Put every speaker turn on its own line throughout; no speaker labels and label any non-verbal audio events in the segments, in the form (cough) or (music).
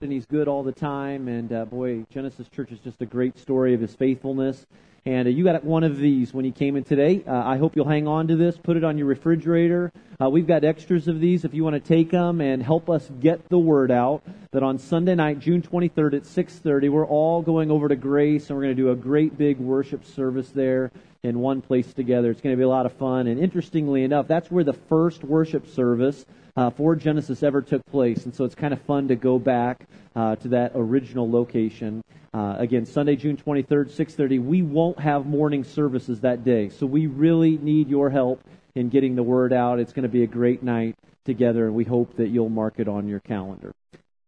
and he's good all the time. And uh, boy, Genesis Church is just a great story of his faithfulness. And uh, you got one of these when you came in today. Uh, I hope you'll hang on to this, put it on your refrigerator. Uh, we've got extras of these if you want to take them and help us get the word out that on Sunday night, June 23rd at 6:30, we're all going over to Grace and we're going to do a great big worship service there in one place together. It's going to be a lot of fun. And interestingly enough, that's where the first worship service uh, for Genesis ever took place. And so it's kind of fun to go back uh, to that original location. Uh, again, Sunday, June 23rd, 6:30. We won't have morning services that day, so we really need your help in getting the word out. It's going to be a great night together, and we hope that you'll mark it on your calendar.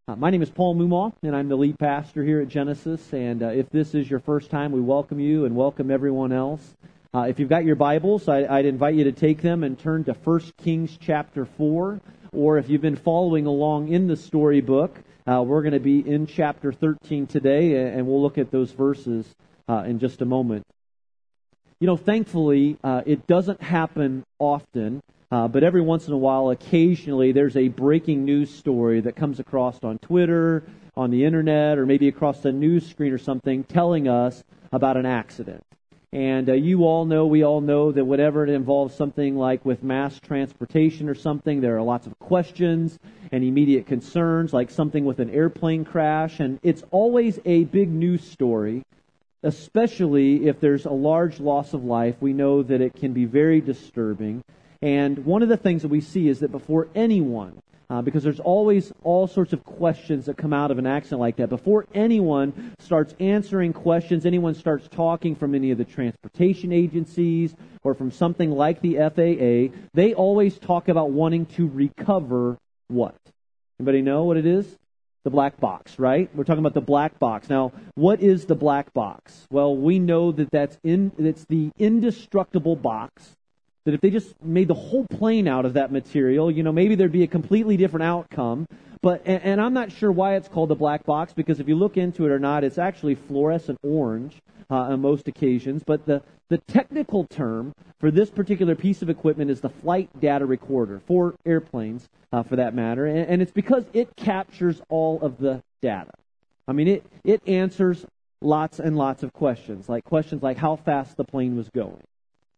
Uh, my name is Paul Mumaw, and I'm the lead pastor here at Genesis. And uh, if this is your first time, we welcome you and welcome everyone else. Uh, if you've got your Bibles, I, would invite you to take them and turn to 1 Kings chapter 4 or if you've been following along in the storybook, uh, we're going to be in chapter 13 today, and we'll look at those verses uh, in just a moment. You know, thankfully, uh, it doesn't happen often, uh, but every once in a while, occasionally, there's a breaking news story that comes across on Twitter, on the internet, or maybe across the news screen or something telling us about an accident. And uh, you all know, we all know that whatever it involves something like with mass transportation or something, there are lots of questions and immediate concerns, like something with an airplane crash. And it's always a big news story, especially if there's a large loss of life. We know that it can be very disturbing. And one of the things that we see is that before anyone uh, because there's always all sorts of questions that come out of an accident like that. Before anyone starts answering questions, anyone starts talking from any of the transportation agencies or from something like the FAA, they always talk about wanting to recover what? Anybody know what it is? The black box, right? We're talking about the black box. Now, what is the black box? Well, we know that that's in, it's the indestructible box that if they just made the whole plane out of that material, you know, maybe there'd be a completely different outcome. But and, and, I'm not sure why it's called the black box because if you look into it or not, it's actually fluorescent orange uh, on most occasions. But the the technical term for this particular piece of equipment is the flight data recorder for airplanes, uh, for that matter, and, and it's because it captures all of the data. I mean, it it answers lots and lots of questions, like questions like how fast the plane was going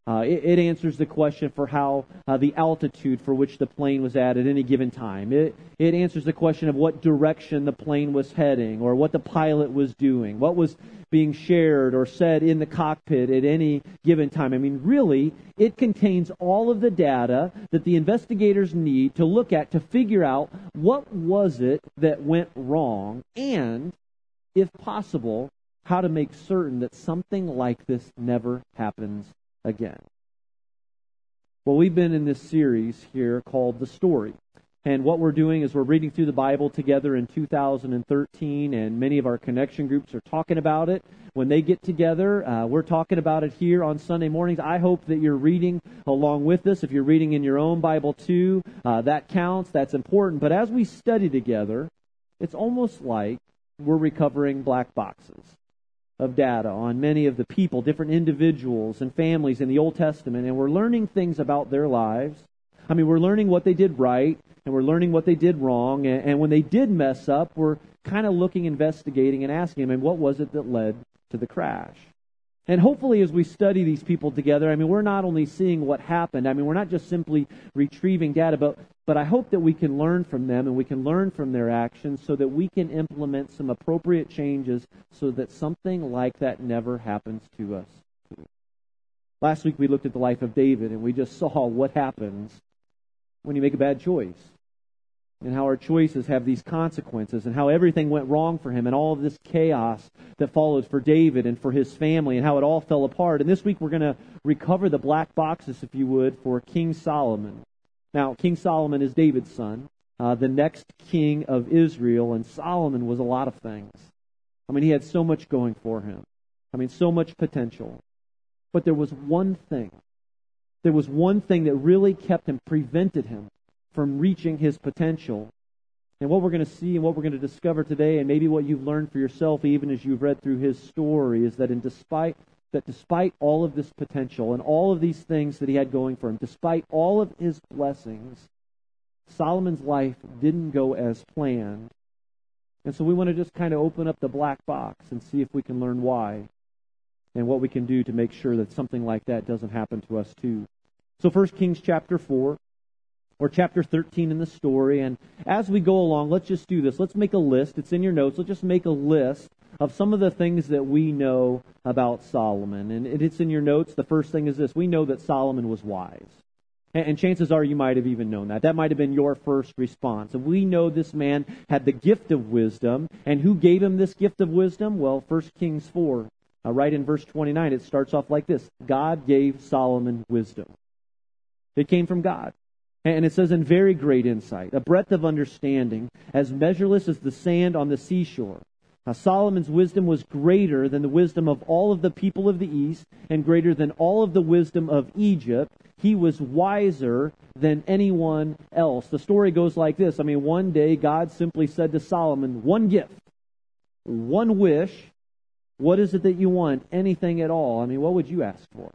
uh, it, it, answers the question for how uh, the altitude for which the plane was at at any given time. It, it answers the question of what direction the plane was heading or what the pilot was doing, what was being shared or said in the cockpit at any given time. I mean, really, it contains all of the data that the investigators need to look at to figure out what was it that went wrong and, if possible, how to make certain that something like this never happens again. Well, we've been in this series here called The Story. And what we're doing is we're reading through the Bible together in 2013, and many of our connection groups are talking about it. When they get together, uh, we're talking about it here on Sunday mornings. I hope that you're reading along with us. If you're reading in your own Bible too, uh, that counts, that's important. But as we study together, it's almost like we're recovering black boxes of data on many of the people, different individuals and families in the Old Testament, and we're learning things about their lives. I mean, we're learning what they did right, and we're learning what they did wrong, and, and when they did mess up, we're kind of looking, investigating, and asking them, and what was it that led to the crash? And hopefully, as we study these people together, I mean, we're not only seeing what happened, I mean, we're not just simply retrieving data, but, but I hope that we can learn from them and we can learn from their actions so that we can implement some appropriate changes so that something like that never happens to us. Last week, we looked at the life of David and we just saw (laughs) what happens when you make a bad choice and how our choices have these consequences and how everything went wrong for him and all of this chaos that followed for David and for his family and how it all fell apart. And this week we're going to recover the black boxes, if you would, for King Solomon. Now, King Solomon is David's son, uh, the next king of Israel, and Solomon was a lot of things. I mean, he had so much going for him. I mean, so much potential. But there was one thing. There was one thing that really kept him, prevented him from reaching his potential. And what we're going to see and what we're going to discover today, and maybe what you've learned for yourself even as you've read through his story, is that in despite that despite all of this potential and all of these things that he had going for him, despite all of his blessings, Solomon's life didn't go as planned And so we want to just kind of open up the black box and see if we can learn why and what we can do to make sure that something like that doesn't happen to us too. So 1 Kings chapter 4 or chapter 13 in the story and as we go along, let's just do this. Let's make a list. It's in your notes. Let's just make a list of some of the things that we know about Solomon. And it's in your notes. The first thing is this. We know that Solomon was wise. And chances are you might have even known that. That might have been your first response. We know this man had the gift of wisdom. And who gave him this gift of wisdom? Well, 1 Kings 4, uh, right in verse 29, it starts off like this God gave Solomon wisdom. It came from God. And it says, in very great insight, a breadth of understanding, as measureless as the sand on the seashore. Now, Solomon's wisdom was greater than the wisdom of all of the people of the East and greater than all of the wisdom of Egypt. He was wiser than anyone else. The story goes like this. I mean, one day God simply said to Solomon, one gift, one wish. What is it that you want? Anything at all. I mean, what would you ask for?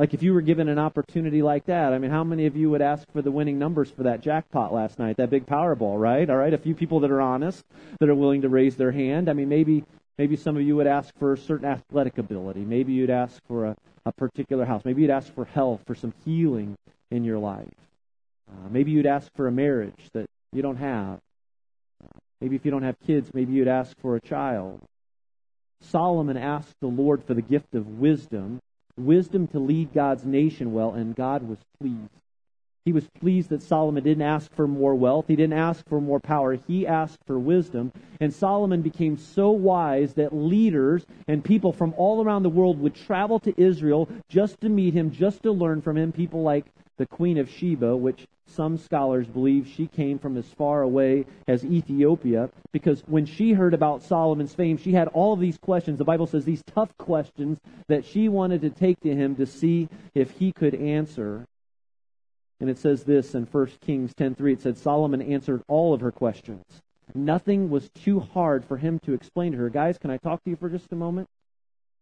Like if you were given an opportunity like that, I mean, how many of you would ask for the winning numbers for that jackpot last night, that big Powerball, right? All right, a few people that are honest, that are willing to raise their hand. I mean, maybe maybe some of you would ask for a certain athletic ability. Maybe you'd ask for a, a particular house. Maybe you'd ask for health, for some healing in your life. Uh, maybe you'd ask for a marriage that you don't have. Maybe if you don't have kids, maybe you'd ask for a child. Solomon asked the Lord for the gift of wisdom wisdom to lead God's nation well, and God was pleased. He was pleased that Solomon didn't ask for more wealth. He didn't ask for more power. He asked for wisdom. And Solomon became so wise that leaders and people from all around the world would travel to Israel just to meet him, just to learn from him. People like the Queen of Sheba, which some scholars believe she came from as far away as Ethiopia, because when she heard about Solomon's fame, she had all of these questions. The Bible says these tough questions that she wanted to take to him to see if he could answer. And it says this in 1 Kings 10:3 it said Solomon answered all of her questions. Nothing was too hard for him to explain to her. Guys, can I talk to you for just a moment?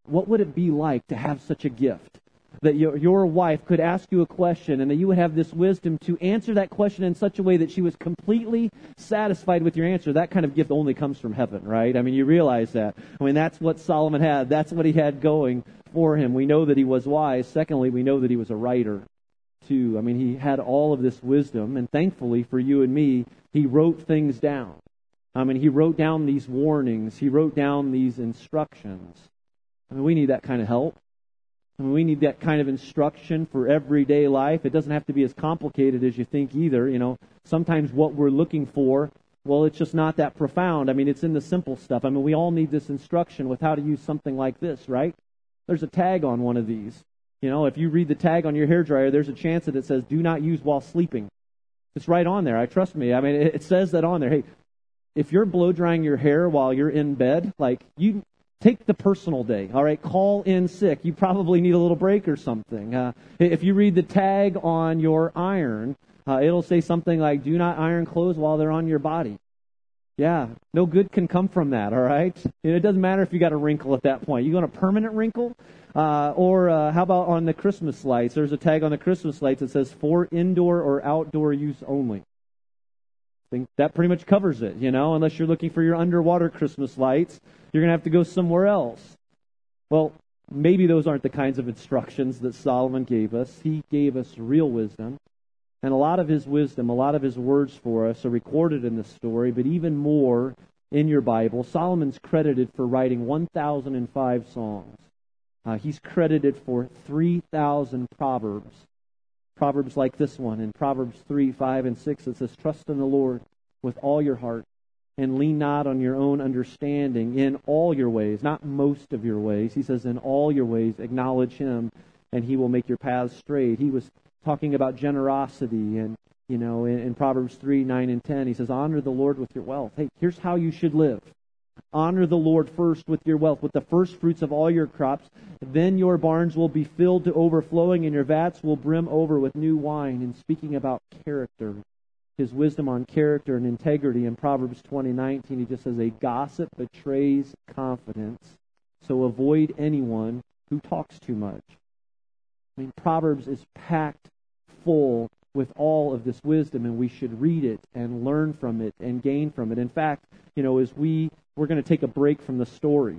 What would it be like to have such a gift? That your, your wife could ask you a question and that you would have this wisdom to answer that question in such a way that she was completely satisfied with your answer. That kind of gift only comes from heaven, right? I mean, you realize that. I mean, that's what Solomon had. That's what he had going for him. We know that he was wise. Secondly, we know that he was a writer, too. I mean, he had all of this wisdom, and thankfully for you and me, he wrote things down. I mean, he wrote down these warnings. He wrote down these instructions. I mean, we need that kind of help. We need that kind of instruction for everyday life. It doesn't have to be as complicated as you think either. You know, sometimes what we're looking for, well, it's just not that profound. I mean, it's in the simple stuff. I mean, we all need this instruction with how to use something like this, right? There's a tag on one of these. You know, if you read the tag on your hair dryer, there's a chance that it says "Do not use while sleeping." It's right on there. I trust me. I mean, it says that on there. Hey, if you're blow drying your hair while you're in bed, like you Take the personal day, all right? Call in sick. You probably need a little break or something. Uh, if you read the tag on your iron, uh, it'll say something like, do not iron clothes while they're on your body. Yeah, no good can come from that, all right? And it doesn't matter if you got a wrinkle at that point. You got a permanent wrinkle? Uh, or uh, how about on the Christmas lights? There's a tag on the Christmas lights that says for indoor or outdoor use only think that pretty much covers it, you know, unless you're looking for your underwater Christmas lights, you're going to have to go somewhere else. Well, maybe those aren't the kinds of instructions that Solomon gave us. He gave us real wisdom. And a lot of his wisdom, a lot of his words for us are recorded in this story, but even more in your Bible. Solomon's credited for writing 1,005 songs. Uh, he's credited for 3,000 proverbs. Proverbs like this one in Proverbs 3, 5, and 6. It says, Trust in the Lord with all your heart and lean not on your own understanding in all your ways, not most of your ways. He says, In all your ways, acknowledge him, and he will make your paths straight. He was talking about generosity and you know, in, in, Proverbs 3, 9, and 10, he says, Honor the Lord with your wealth. Hey, here's how you should live. Honor the Lord first with your wealth, with the first fruits of all your crops. Then your barns will be filled to overflowing, and your vats will brim over with new wine. And speaking about character, his wisdom on character and integrity in Proverbs 20:19, he just says, "A gossip betrays confidence, so avoid anyone who talks too much." I mean, Proverbs is packed full with all of this wisdom, and we should read it and learn from it and gain from it. In fact, you know, as we we're going to take a break from the story.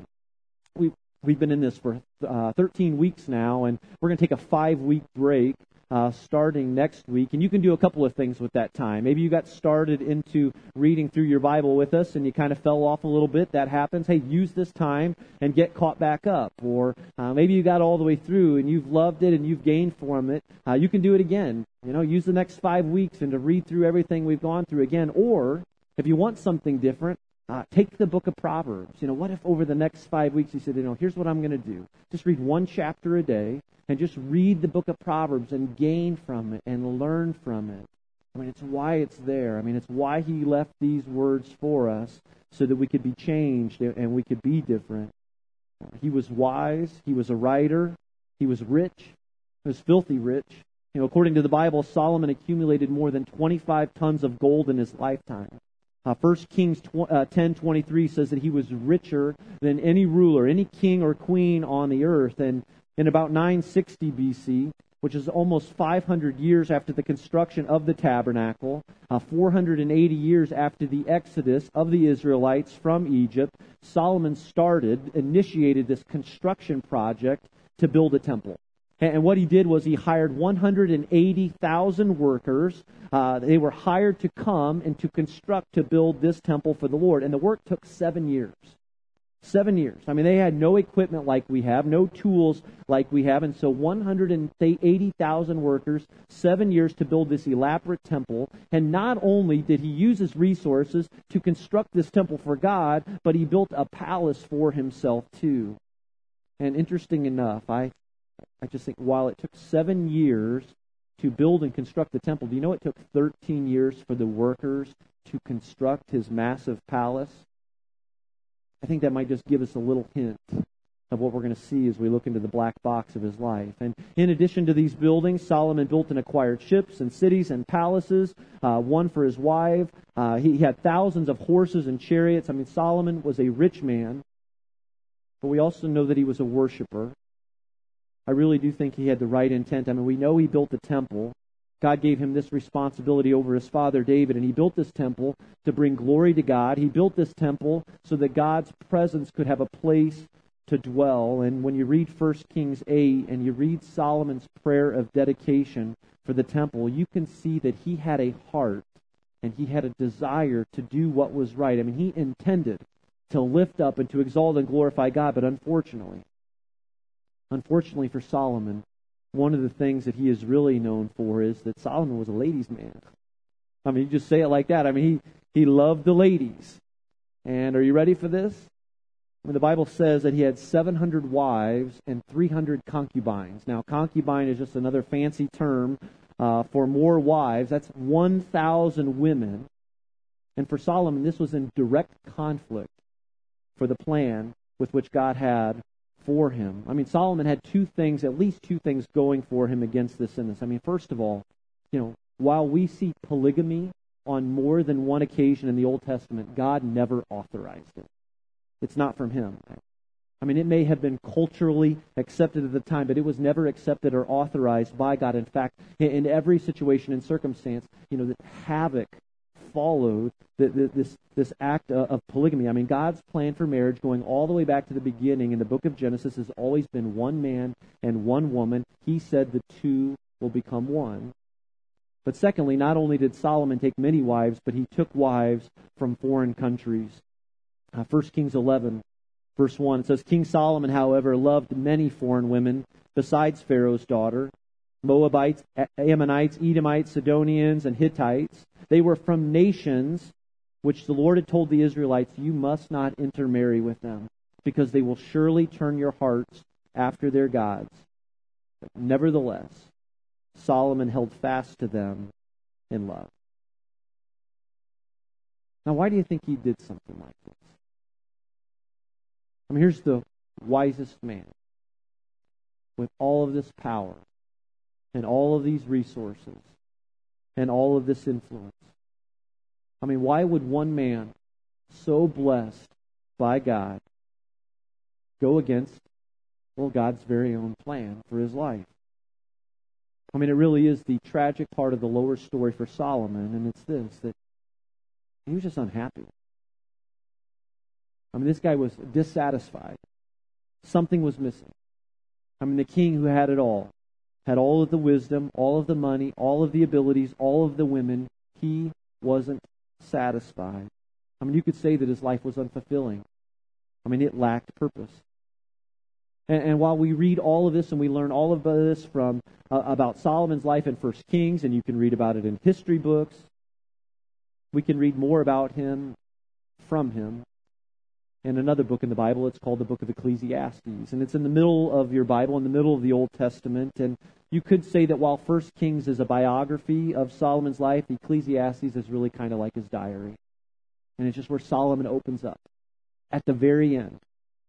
We we've been in this for uh, 13 weeks now, and we're going to take a five week break uh, starting next week. And you can do a couple of things with that time. Maybe you got started into reading through your Bible with us and you kind of fell off a little bit. That happens. Hey, use this time and get caught back up. Or uh, maybe you got all the way through and you've loved it and you've gained from it. Uh, you can do it again. You know, use the next five weeks and to read through everything we've gone through again. Or if you want something different, uh, take the book of Proverbs. You know, what if over the next five weeks you said, you know, here's what I'm going to do. Just read one chapter a day and just read the book of Proverbs and gain from it and learn from it. I mean, it's why it's there. I mean, it's why he left these words for us so that we could be changed and we could be different. He was wise. He was a writer. He was rich. He was filthy rich. You know, according to the Bible, Solomon accumulated more than 25 tons of gold in his lifetime. Uh, 1 Kings tw- uh, 10:23 says that he was richer than any ruler, any king or queen on the earth. And in about 960 BC, which is almost 500 years after the construction of the tabernacle, uh, 480 years after the exodus of the Israelites from Egypt, Solomon started, initiated this construction project to build a temple. And what he did was he hired 180,000 workers. Uh, they were hired to come and to construct, to build this temple for the Lord. And the work took seven years. Seven years. I mean, they had no equipment like we have, no tools like we have. And so 180,000 workers, seven years to build this elaborate temple. And not only did he use his resources to construct this temple for God, but he built a palace for himself too. And interesting enough, I, I just think while it took seven years to build and construct the temple, do you know it took 13 years for the workers to construct his massive palace? I think that might just give us a little hint of what we're going to see as we look into the black box of his life. And in addition to these buildings, Solomon built and acquired ships and cities and palaces, uh, one for his wife. Uh, he, he had thousands of horses and chariots. I mean, Solomon was a rich man, but we also know that he was a worshiper. I really do think he had the right intent. I mean, we know he built the temple. God gave him this responsibility over his father David, and he built this temple to bring glory to God. He built this temple so that God's presence could have a place to dwell. And when you read 1 Kings 8 and you read Solomon's prayer of dedication for the temple, you can see that he had a heart and he had a desire to do what was right. I mean, he intended to lift up and to exalt and glorify God, but unfortunately, unfortunately for Solomon, one of the things that he is really known for is that Solomon was a ladies' man. I mean, you just say it like that. I mean, he, he loved the ladies. And are you ready for this? Mean, the Bible says that he had 700 wives and 300 concubines. Now, concubine is just another fancy term uh, for more wives. That's 1,000 women. And for Solomon, this was in direct conflict for the plan with which God had for him. I mean, Solomon had two things, at least two things going for him against this and this. I mean, first of all, you know, while we see polygamy on more than one occasion in the Old Testament, God never authorized it. It's not from him. I mean, it may have been culturally accepted at the time, but it was never accepted or authorized by God. In fact, in every situation and circumstance, you know, that havoc followed the, the, this, this act of polygamy. I mean, God's plan for marriage, going all the way back to the beginning in the book of Genesis, has always been one man and one woman. He said the two will become one. But secondly, not only did Solomon take many wives, but he took wives from foreign countries. Uh, 1 Kings 11, verse 1, it says, King Solomon, however, loved many foreign women besides Pharaoh's daughter, Moabites, Ammonites, Edomites, Sidonians, and Hittites. They were from nations which the Lord had told the Israelites, You must not intermarry with them, because they will surely turn your hearts after their gods. But nevertheless, Solomon held fast to them in love. Now, why do you think he did something like this? I mean, here's the wisest man with all of this power and all of these resources and all of this influence. I mean, why would one man so blessed by God go against, well, God's very own plan for his life? I mean, it really is the tragic part of the lower story for Solomon, and it's this that he was just unhappy. I mean, this guy was dissatisfied. Something was missing. I mean, the king who had it all, had all of the wisdom, all of the money, all of the abilities, all of the women, he wasn't satisfied. I mean, you could say that his life was unfulfilling. I mean, it lacked purpose. And, and while we read all of this and we learn all of this from uh, about Solomon's life in First Kings, and you can read about it in history books, we can read more about him from him in another book in the Bible. It's called the book of Ecclesiastes. And it's in the middle of your Bible, in the middle of the Old Testament. And you could say that while First Kings is a biography of Solomon's life, Ecclesiastes is really kind of like his diary. And it's just where Solomon opens up at the very end.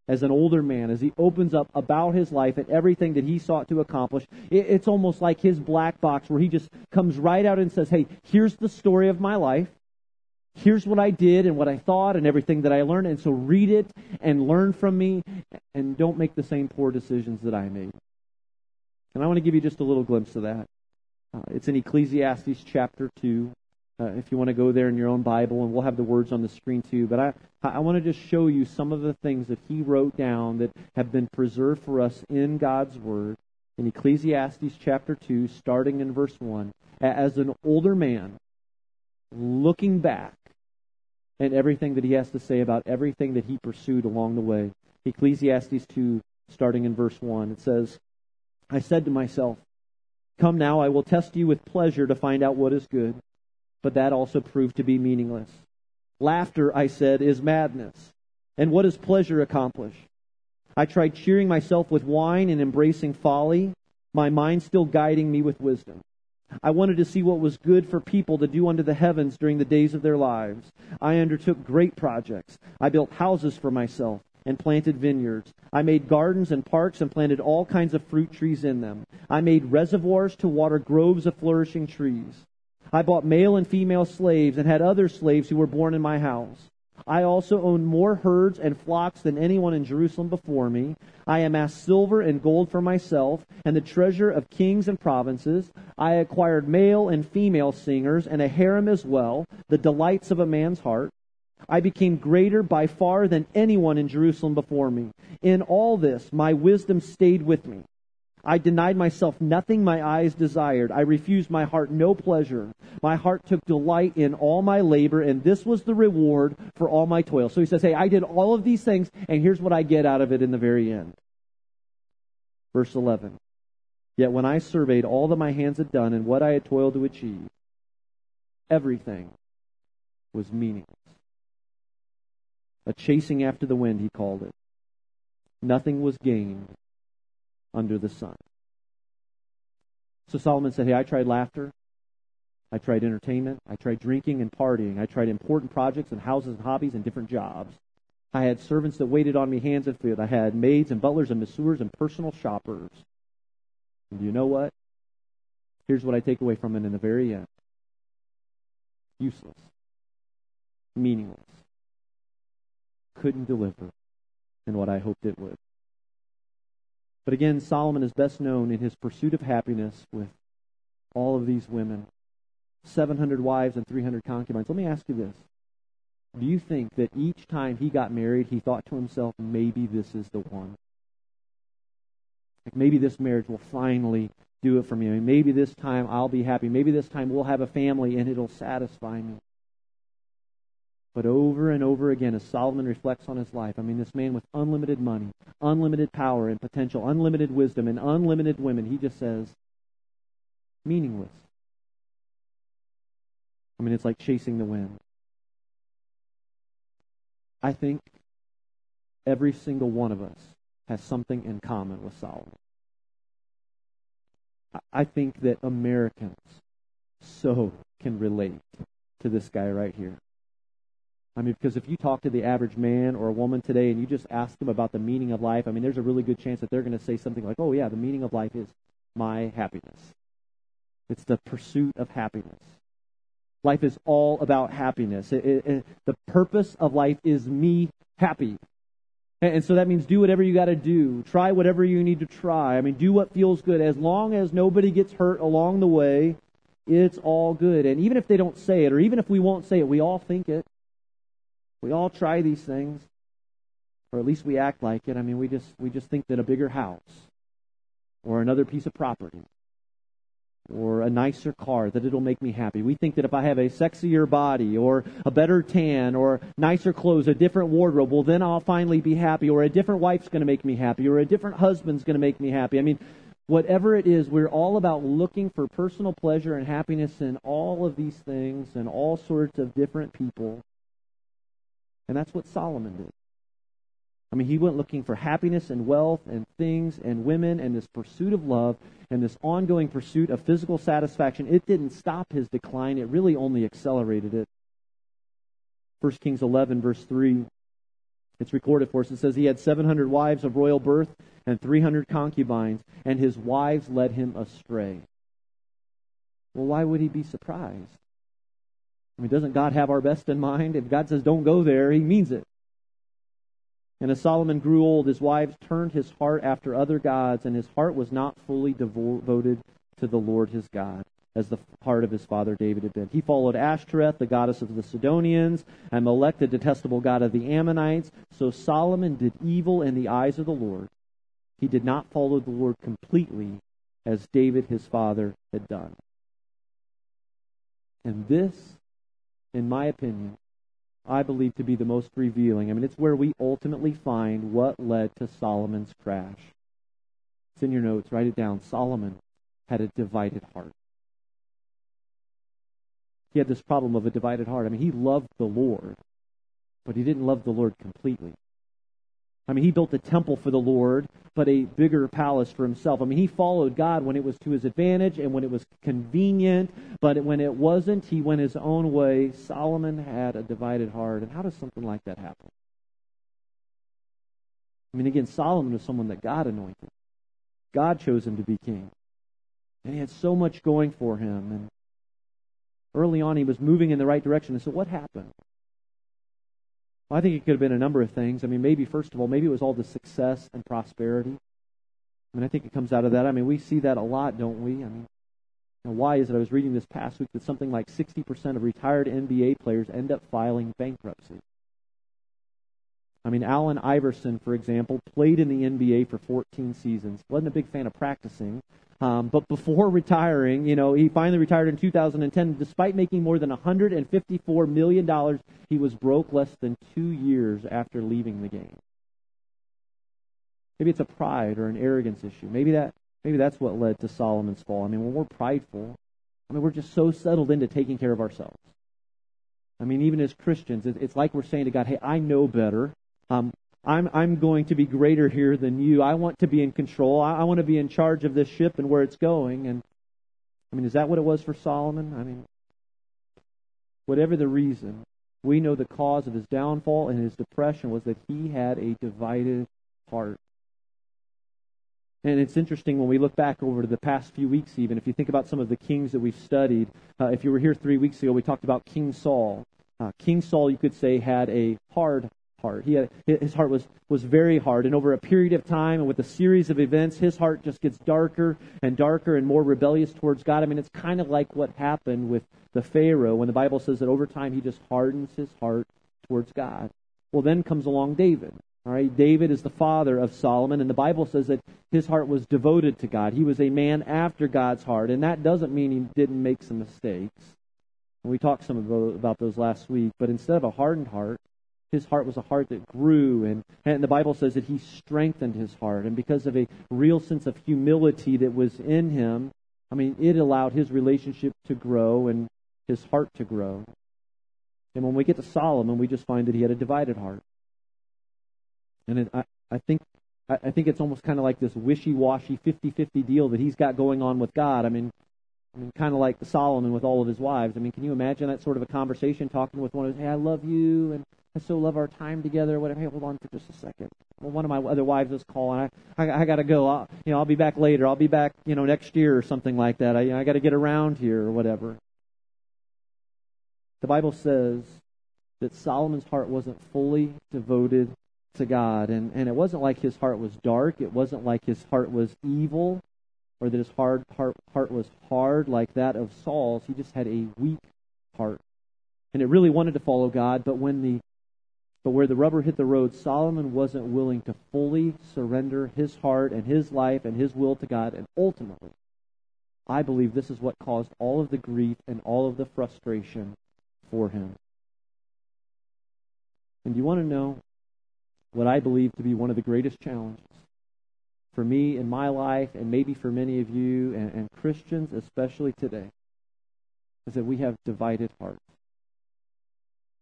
As an older man, as he opens up about his life and everything that he sought to accomplish, it's almost like his black box where he just comes right out and says, Hey, here's the story of my life here's what I did and what I thought and everything that I learned. And so read it and learn from me and don't make the same poor decisions that I made. And I want to give you just a little glimpse of that. Uh, it's in Ecclesiastes chapter 2. Uh, if you want to go there in your own Bible, and we'll have the words on the screen too. But I, I want to just show you some of the things that he wrote down that have been preserved for us in God's Word in Ecclesiastes chapter 2, starting in verse 1. As an older man, looking back and everything that he has to say about everything that he pursued along the way. Ecclesiastes 2, starting in verse 1, it says, I said to myself, Come now, I will test you with pleasure to find out what is good. But that also proved to be meaningless. Laughter, I said, is madness. And what does pleasure accomplish? I tried cheering myself with wine and embracing folly, my mind still guiding me with wisdom. I wanted to see what was good for people to do under the heavens during the days of their lives. I undertook great projects. I built houses for myself and planted vineyards. I made gardens and parks and planted all kinds of fruit trees in them. I made reservoirs to water groves of flourishing trees. I bought male and female slaves and had other slaves who were born in my house. I also owned more herds and flocks than anyone in Jerusalem before me. I amassed silver and gold for myself, and the treasure of kings and provinces. I acquired male and female singers, and a harem as well, the delights of a man's heart. I became greater by far than anyone in Jerusalem before me. In all this, my wisdom stayed with me I denied myself nothing my eyes desired. I refused my heart no pleasure. My heart took delight in all my labor, and this was the reward for all my toil. So he says, Hey, I did all of these things, and here's what I get out of it in the very end. Verse 11. Yet when I surveyed all that my hands had done and what I had toiled to achieve, everything was meaningless. A chasing after the wind, he called it. Nothing was gained under the sun. So Solomon said, Hey, I tried laughter. I tried entertainment. I tried drinking and partying. I tried important projects and houses and hobbies and different jobs. I had servants that waited on me hands and feet. I had maids and butlers and masseurs and personal shoppers. And do you know what? Here's what I take away from it in the very end useless, meaningless, couldn't deliver in what I hoped it would. But again, Solomon is best known in his pursuit of happiness with all of these women 700 wives and 300 concubines. Let me ask you this. Do you think that each time he got married, he thought to himself, maybe this is the one? Like maybe this marriage will finally do it for me. I mean, maybe this time I'll be happy. Maybe this time we'll have a family and it'll satisfy me. But over and over again, as Solomon reflects on his life, I mean, this man with unlimited money, unlimited power and potential, unlimited wisdom, and unlimited women, he just says, meaningless. I mean, it's like chasing the wind. I think every single one of us has something in common with Solomon. I think that Americans so can relate to this guy right here. I mean, because if you talk to the average man or a woman today and you just ask them about the meaning of life, I mean, there's a really good chance that they're going to say something like, oh, yeah, the meaning of life is my happiness. It's the pursuit of happiness. Life is all about happiness. It, it, it, the purpose of life is me happy. And so that means do whatever you got to do. Try whatever you need to try. I mean, do what feels good. As long as nobody gets hurt along the way, it's all good. And even if they don't say it, or even if we won't say it, we all think it. We all try these things. Or at least we act like it. I mean, we just, we just think that a bigger house or another piece of property or a nicer car that it'll make me happy. We think that if I have a sexier body or a better tan or nicer clothes, a different wardrobe, well then I'll finally be happy or a different wife's going to make me happy or a different husband's going to make me happy. I mean, whatever it is, we're all about looking for personal pleasure and happiness in all of these things and all sorts of different people. And that's what Solomon did. I mean, he went looking for happiness and wealth and things and women and this pursuit of love and this ongoing pursuit of physical satisfaction. It didn't stop his decline, it really only accelerated it. 1 Kings 11, verse 3, it's recorded for us. It says, He had 700 wives of royal birth and 300 concubines, and his wives led him astray. Well, why would he be surprised? I mean, doesn't God have our best in mind? If God says don't go there, he means it. And as Solomon grew old, his wives turned his heart after other gods, and his heart was not fully devoted to the Lord his God, as the heart of his father David had been. He followed Ashtoreth, the goddess of the Sidonians, and Molech, the detestable god of the Ammonites. So Solomon did evil in the eyes of the Lord. He did not follow the Lord completely, as David his father had done. And this, in my opinion, I believe to be the most revealing. I mean, it's where we ultimately find what led to Solomon's crash. It's in your notes. Write it down. Solomon had a divided heart. He had this problem of a divided heart. I mean, he loved the Lord, but he didn't love the Lord completely. I mean, he built a temple for the Lord, but a bigger palace for himself. I mean, he followed God when it was to his advantage and when it was convenient, but when it wasn't, he went his own way. Solomon had a divided heart. And how does something like that happen? I mean, again, Solomon was someone that God anointed. God chose him to be king. And he had so much going for him. And early on, he was moving in the right direction. And so, what happened? Well, I think it could have been a number of things. I mean, maybe, first of all, maybe it was all the success and prosperity. I mean, I think it comes out of that. I mean, we see that a lot, don't we? I mean, why is it? I was reading this past week that something like 60% of retired NBA players end up filing bankruptcy. I mean, Allen Iverson, for example, played in the NBA for 14 seasons. wasn't a big fan of practicing, um, but before (laughs) retiring, you know, he finally retired in 2010. Despite making more than 154 million dollars, he was broke less than two years after leaving the game. Maybe it's a pride or an arrogance issue. Maybe that maybe that's what led to Solomon's fall. I mean, when we're prideful, I mean, we're just so settled into taking care of ourselves. I mean, even as Christians, it's like we're saying to God, "Hey, I know better. Um, I'm, I'm going to be greater here than you. I want to be in control. I, I want to be in charge of this ship and where it's going. And I mean, is that what it was for Solomon? I mean, whatever the reason, we know the cause of his downfall and his depression was that he had a divided heart. And it's interesting when we look back over the past few weeks, even if you think about some of the kings that we've studied. Uh, if you were here three weeks ago, we talked about King Saul. Uh, King Saul, you could say, had a hard heart. He had, his heart was, was very hard. And over a period of time and with a series of events, his heart just gets darker and darker and more rebellious towards God. I mean, it's kind of like what happened with the Pharaoh when the Bible says that over time he just hardens his heart towards God. Well, then comes along David. All right, David is the father of Solomon, and the Bible says that his heart was devoted to God. He was a man after God's heart, and that doesn't mean he didn't make some mistakes. And we talked some about those last week, but instead of a hardened heart, his heart was a heart that grew and, and the bible says that he strengthened his heart and because of a real sense of humility that was in him i mean it allowed his relationship to grow and his heart to grow and when we get to solomon we just find that he had a divided heart and it, I, I think I think it's almost kind of like this wishy-washy 50-50 deal that he's got going on with God. I mean, I mean, kind of like Solomon with all of his wives. I mean, can you imagine that sort of a conversation, talking with one of, hey, I love you, and I so love our time together. Whatever. Hey, hold on for just a second. Well, one of my other wives is calling. I, I, I got to go. I'll, you know, I'll be back later. I'll be back, you know, next year or something like that. I, you know, I got to get around here or whatever. The Bible says that Solomon's heart wasn't fully devoted to God. And, and it wasn't like his heart was dark. It wasn't like his heart was evil or that his hard heart, heart was hard like that of Saul's. He just had a weak heart. And it really wanted to follow God, but when the but where the rubber hit the road, Solomon wasn't willing to fully surrender his heart and his life and his will to God. And ultimately, I believe this is what caused all of the grief and all of the frustration for him. And you want to know what I believe to be one of the greatest challenges for me in my life, and maybe for many of you and, and Christians, especially today, is that we have divided hearts.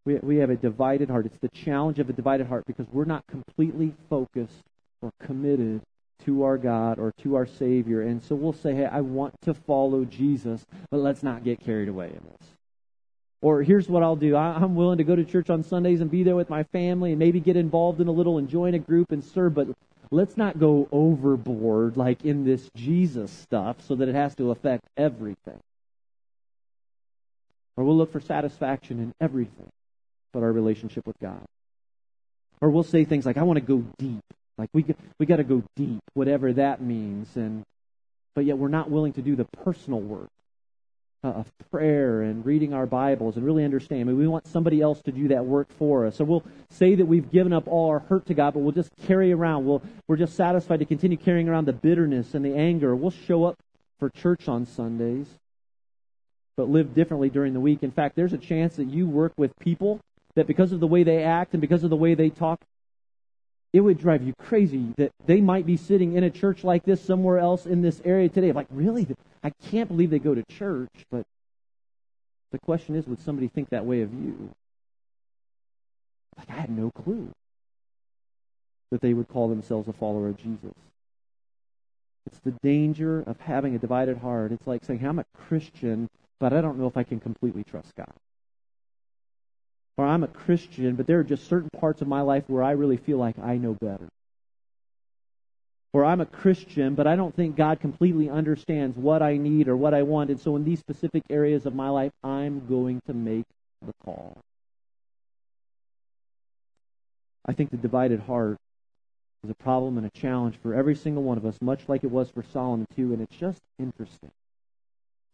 We, we have a divided heart. It's the challenge of a divided heart because we're not completely focused or committed to our God or to our Savior. And so we'll say, hey, I want to follow Jesus, but let's not get carried away in this. Or here's what I'll do. I'm willing to go to church on Sundays and be there with my family and maybe get involved in a little and join a group and serve, but let's not go overboard like in this Jesus stuff so that it has to affect everything. Or we'll look for satisfaction in everything but our relationship with God. Or we'll say things like, I want to go deep. Like we, we got to go deep, whatever that means. And, but yet we're not willing to do the personal work uh, of prayer and reading our Bibles and really understand. I mean, we want somebody else to do that work for us. So we'll say that we've given up all our hurt to God, but we'll just carry around. We'll, we're just satisfied to continue carrying around the bitterness and the anger. We'll show up for church on Sundays, but live differently during the week. In fact, there's a chance that you work with people that because of the way they act and because of the way they talk, it would drive you crazy that they might be sitting in a church like this somewhere else in this area today. Like, really? I can't believe they go to church. But the question is, would somebody think that way of you? Like, I had no clue that they would call themselves a follower of Jesus. It's the danger of having a divided heart. It's like saying, I'm a Christian, but I don't know if I can completely trust God or I'm a Christian, but there are just certain parts of my life where I really feel like I know better. Or I'm a Christian, but I don't think God completely understands what I need or what I want. And so in these specific areas of my life, I'm going to make the call. I think the divided heart is a problem and a challenge for every single one of us, much like it was for Solomon too. And it's just interesting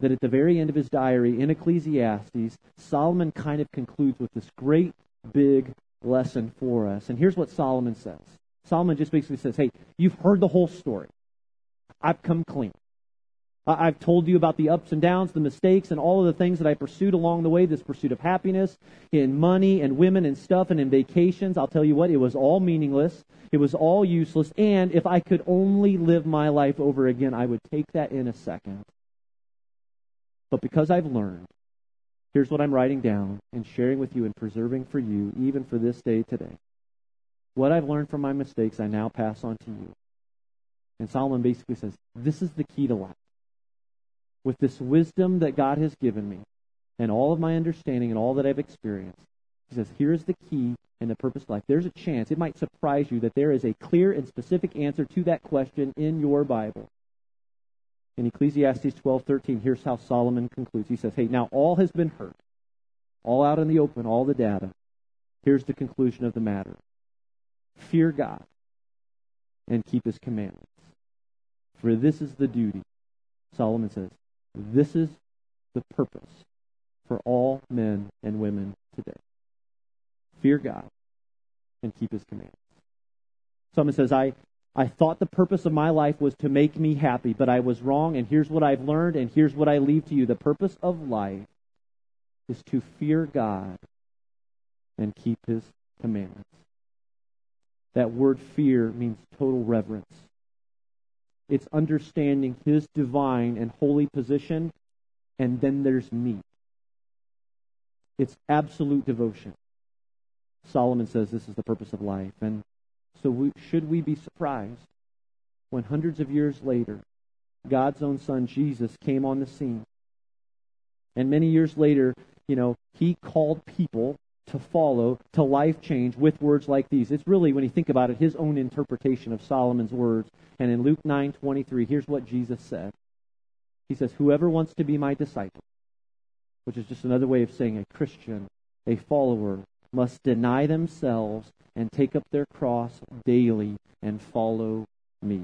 that at the very end of his diary in Ecclesiastes, Solomon kind of concludes with this great big lesson for us. And here's what Solomon says Solomon just basically says, Hey, you've heard the whole story. I've come clean. I've told you about the ups and downs, the mistakes, and all of the things that I pursued along the way this pursuit of happiness, in money and women and stuff, and in vacations. I'll tell you what, it was all meaningless. It was all useless. And if I could only live my life over again, I would take that in a second. But because I've learned, here's what I'm writing down and sharing with you and preserving for you, even for this day today. What I've learned from my mistakes, I now pass on to you. And Solomon basically says, This is the key to life. With this wisdom that God has given me, and all of my understanding and all that I've experienced, he says, Here's the key and the purpose of life. There's a chance, it might surprise you, that there is a clear and specific answer to that question in your Bible. In Ecclesiastes 12:13, here's how Solomon concludes. He says, "Hey, now all has been heard. All out in the open, all the data. Here's the conclusion of the matter. Fear God and keep his commandments. For this is the duty." Solomon says, "This is the purpose for all men and women today. Fear God and keep his commandments." Solomon says, I, I thought the purpose of my life was to make me happy, but I was wrong, and here's what I've learned, and here's what I leave to you. The purpose of life is to fear God and keep his commandments. That word fear means total reverence. It's understanding his divine and holy position, and then there's me. It's absolute devotion. Solomon says this is the purpose of life. And so, we, should we be surprised when hundreds of years later, God's own Son, Jesus, came on the scene? And many years later, you know, he called people to follow, to life change with words like these. It's really, when you think about it, his own interpretation of Solomon's words. And in Luke 9:23, here's what Jesus said. He says, "Whoever wants to be my disciple," which is just another way of saying a Christian, a follower, must deny themselves and take up their cross daily and follow me.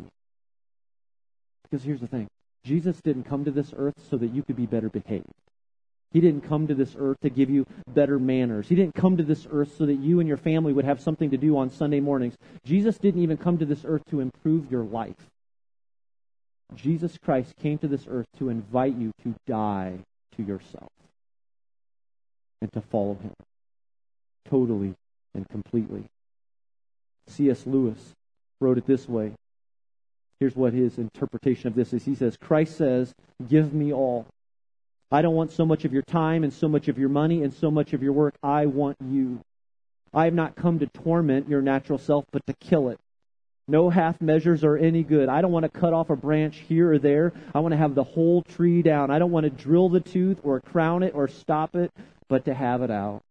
Because here's the thing Jesus didn't come to this earth so that you could be better behaved. He didn't come to this earth to give you better manners. He didn't come to this earth so that you and your family would have something to do on Sunday mornings. Jesus didn't even come to this earth to improve your life. Jesus Christ came to this earth to invite you to die to yourself and to follow him totally and completely. C.S. Lewis wrote it this way. Here's what his interpretation of this is. He says, Christ says, Give me all. I don't want so much of your time and so much of your money and so much of your work. I want you. I have not come to torment your natural self, but to kill it. No half measures are any good. I don't want to cut off a branch here or there. I want to have the whole tree down. I don't want to drill the tooth or crown it or stop it, but to have it out.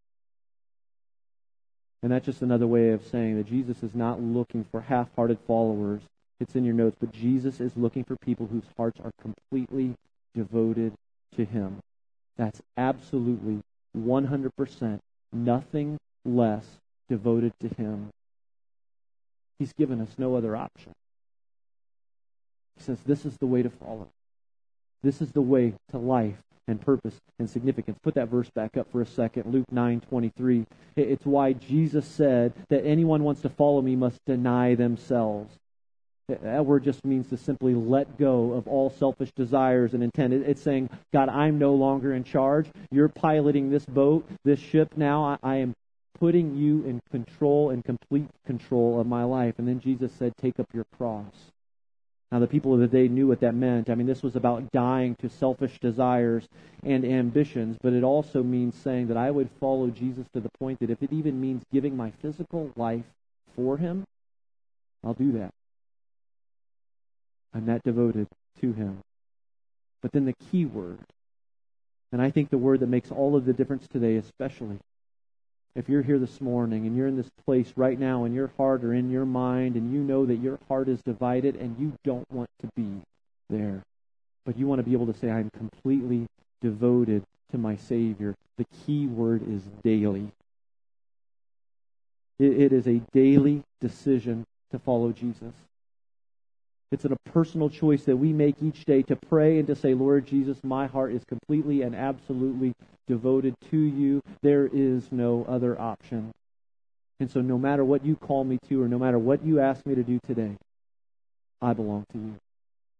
And that's just another way of saying that Jesus is not looking for half hearted followers. It's in your notes, but Jesus is looking for people whose hearts are completely devoted to Him. That's absolutely 100% nothing less devoted to Him. He's given us no other option. He says, This is the way to follow. This is the way to life and purpose and significance. Put that verse back up for a second. Luke 9:23. It's why Jesus said that anyone wants to follow me must deny themselves. That word just means to simply let go of all selfish desires and intent. It's saying, God, I'm no longer in charge. You're piloting this boat, this ship now. I am putting you in control and complete control of my life. And then Jesus said, Take up your cross. Now, the people of the day knew what that meant. I mean, this was about dying to selfish desires and ambitions, but it also means saying that I would follow Jesus to the point that if it even means giving my physical life for him, I'll do that. I'm that devoted to him. But then the key word, and I think the word that makes all of the difference today, especially, if you're here this morning and you're in this place right now in your heart or in your mind and you know that your heart is divided and you don't want to be there, but you want to be able to say, I'm completely devoted to my Savior, the key word is daily. it, it is a daily decision to follow Jesus. It's a personal choice that we make each day to pray and to say, Lord Jesus, my heart is completely and absolutely devoted to you. There is no other option. And so, no matter what you call me to, or no matter what you ask me to do today, I belong to you.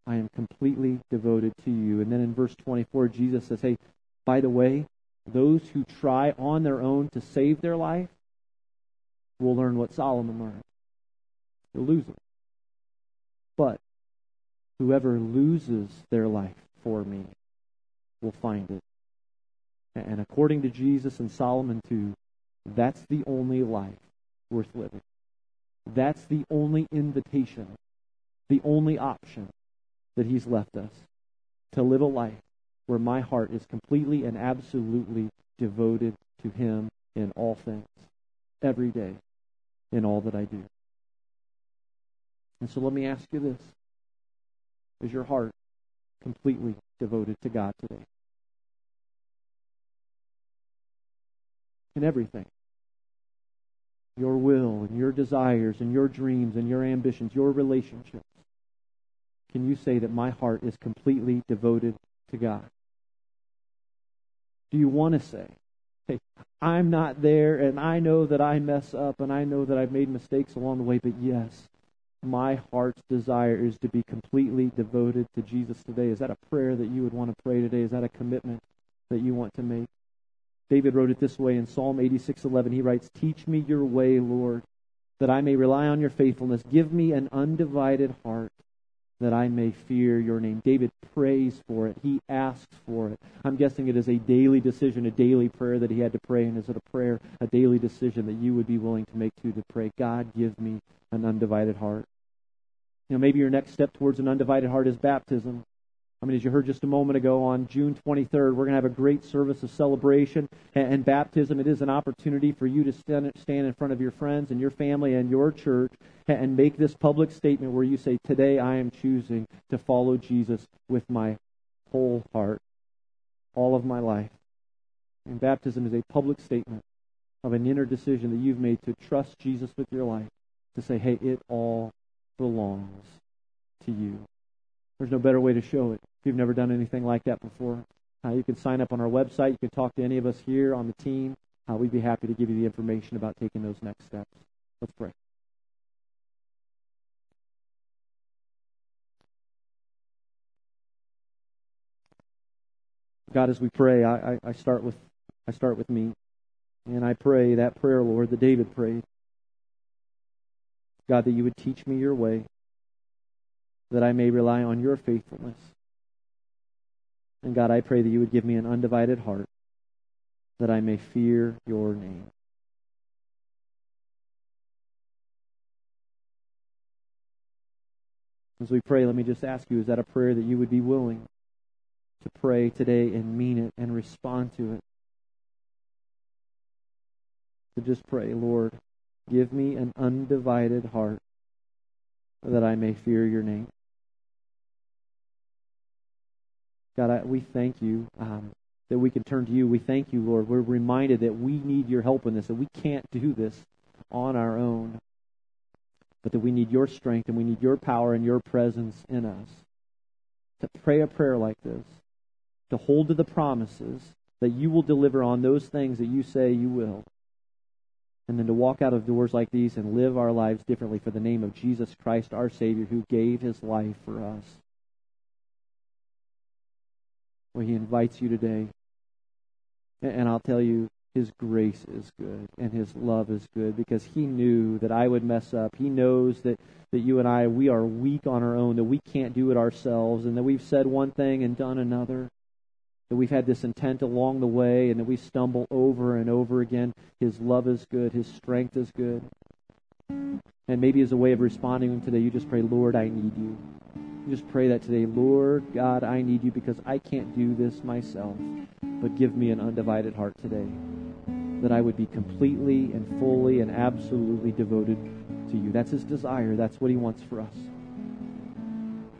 I am completely devoted to you. And then in verse 24, Jesus says, Hey, by the way, those who try on their own to save their life will learn what Solomon learned. They'll lose it. But whoever loses their life for me will find it. And according to Jesus and Solomon too, that's the only life worth living. That's the only invitation, the only option that he's left us to live a life where my heart is completely and absolutely devoted to him in all things, every day, in all that I do. And so let me ask you this Is your heart completely devoted to God today? In everything. Your will and your desires and your dreams and your ambitions, your relationships. Can you say that my heart is completely devoted to God? Do you want to say, hey, I'm not there and I know that I mess up and I know that I've made mistakes along the way, but yes, my heart's desire is to be completely devoted to Jesus today. Is that a prayer that you would want to pray today? Is that a commitment that you want to make? David wrote it this way in Psalm 86:11. He writes, "Teach me your way, Lord, that I may rely on your faithfulness. Give me an undivided heart that I may fear your name." David prays for it. He asks for it. I'm guessing it is a daily decision, a daily prayer that he had to pray. And is it a prayer, a daily decision that you would be willing to make too to pray, God, give me an undivided heart. You know, maybe your next step towards an undivided heart is baptism. I mean, as you heard just a moment ago, on June 23rd, we're going to have a great service of celebration and, and baptism. It is an opportunity for you to stand, stand in front of your friends and your family and your church and, and make this public statement where you say, Today I am choosing to follow Jesus with my whole heart, all of my life. And baptism is a public statement of an inner decision that you've made to trust Jesus with your life, to say, hey, it all belongs to you. There's no better way to show it. If you've never done anything like that before, uh, you can sign up on our website. You can talk to any of us here on the team. Uh, we'd be happy to give you the information about taking those next steps. Let's pray. God, as we pray, I, I, I start with I start with me. And I pray that prayer, Lord, that David prayed. God, that you would teach me your way, that I may rely on your faithfulness. And God, I pray that you would give me an undivided heart, that I may fear your name. As we pray, let me just ask you is that a prayer that you would be willing to pray today and mean it and respond to it? To just pray, Lord, give me an undivided heart that I may fear your name. God, I, we thank you um, that we can turn to you. We thank you, Lord. We're reminded that we need your help in this, that we can't do this on our own, but that we need your strength and we need your power and your presence in us to pray a prayer like this, to hold to the promises that you will deliver on those things that you say you will, and then to walk out of doors like these and live our lives differently for the name of Jesus Christ, our Savior, who gave his life for us. Well, he invites you today. And I'll tell you, his grace is good and his love is good because he knew that I would mess up. He knows that, that you and I, we are weak on our own, that we can't do it ourselves, and that we've said one thing and done another. That we've had this intent along the way and that we stumble over and over again. His love is good. His strength is good. And maybe as a way of responding today, you just pray, Lord, I need you. You just pray that today, Lord God, I need you because I can't do this myself. But give me an undivided heart today. That I would be completely and fully and absolutely devoted to you. That's his desire. That's what he wants for us.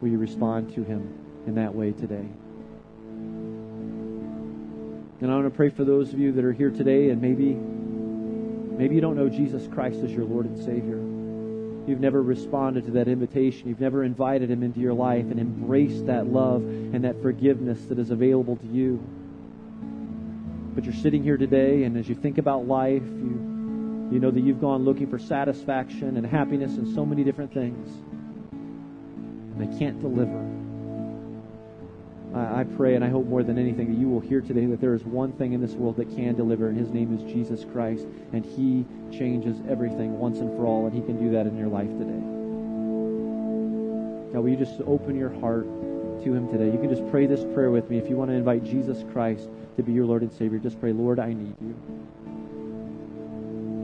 Will you respond to him in that way today? And I want to pray for those of you that are here today and maybe maybe you don't know Jesus Christ as your Lord and Savior. You've never responded to that invitation. You've never invited him into your life and embraced that love and that forgiveness that is available to you. But you're sitting here today and as you think about life, you you know that you've gone looking for satisfaction and happiness and so many different things. And they can't deliver. I pray and I hope more than anything that you will hear today that there is one thing in this world that can deliver, and his name is Jesus Christ, and he changes everything once and for all, and he can do that in your life today. God, will you just open your heart to him today? You can just pray this prayer with me. If you want to invite Jesus Christ to be your Lord and Savior, just pray, Lord, I need you.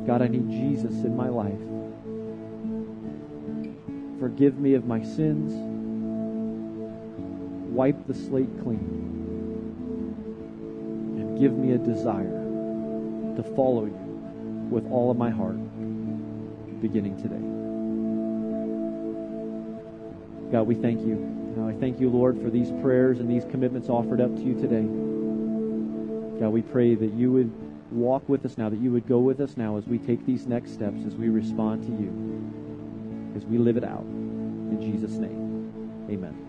God, I need Jesus in my life. Forgive me of my sins wipe the slate clean and give me a desire to follow you with all of my heart beginning today. God, we thank you. I thank you, Lord, for these prayers and these commitments offered up to you today. God, we pray that you would walk with us now, that you would go with us now as we take these next steps, as we respond to you, as we live it out. In Jesus' name, amen.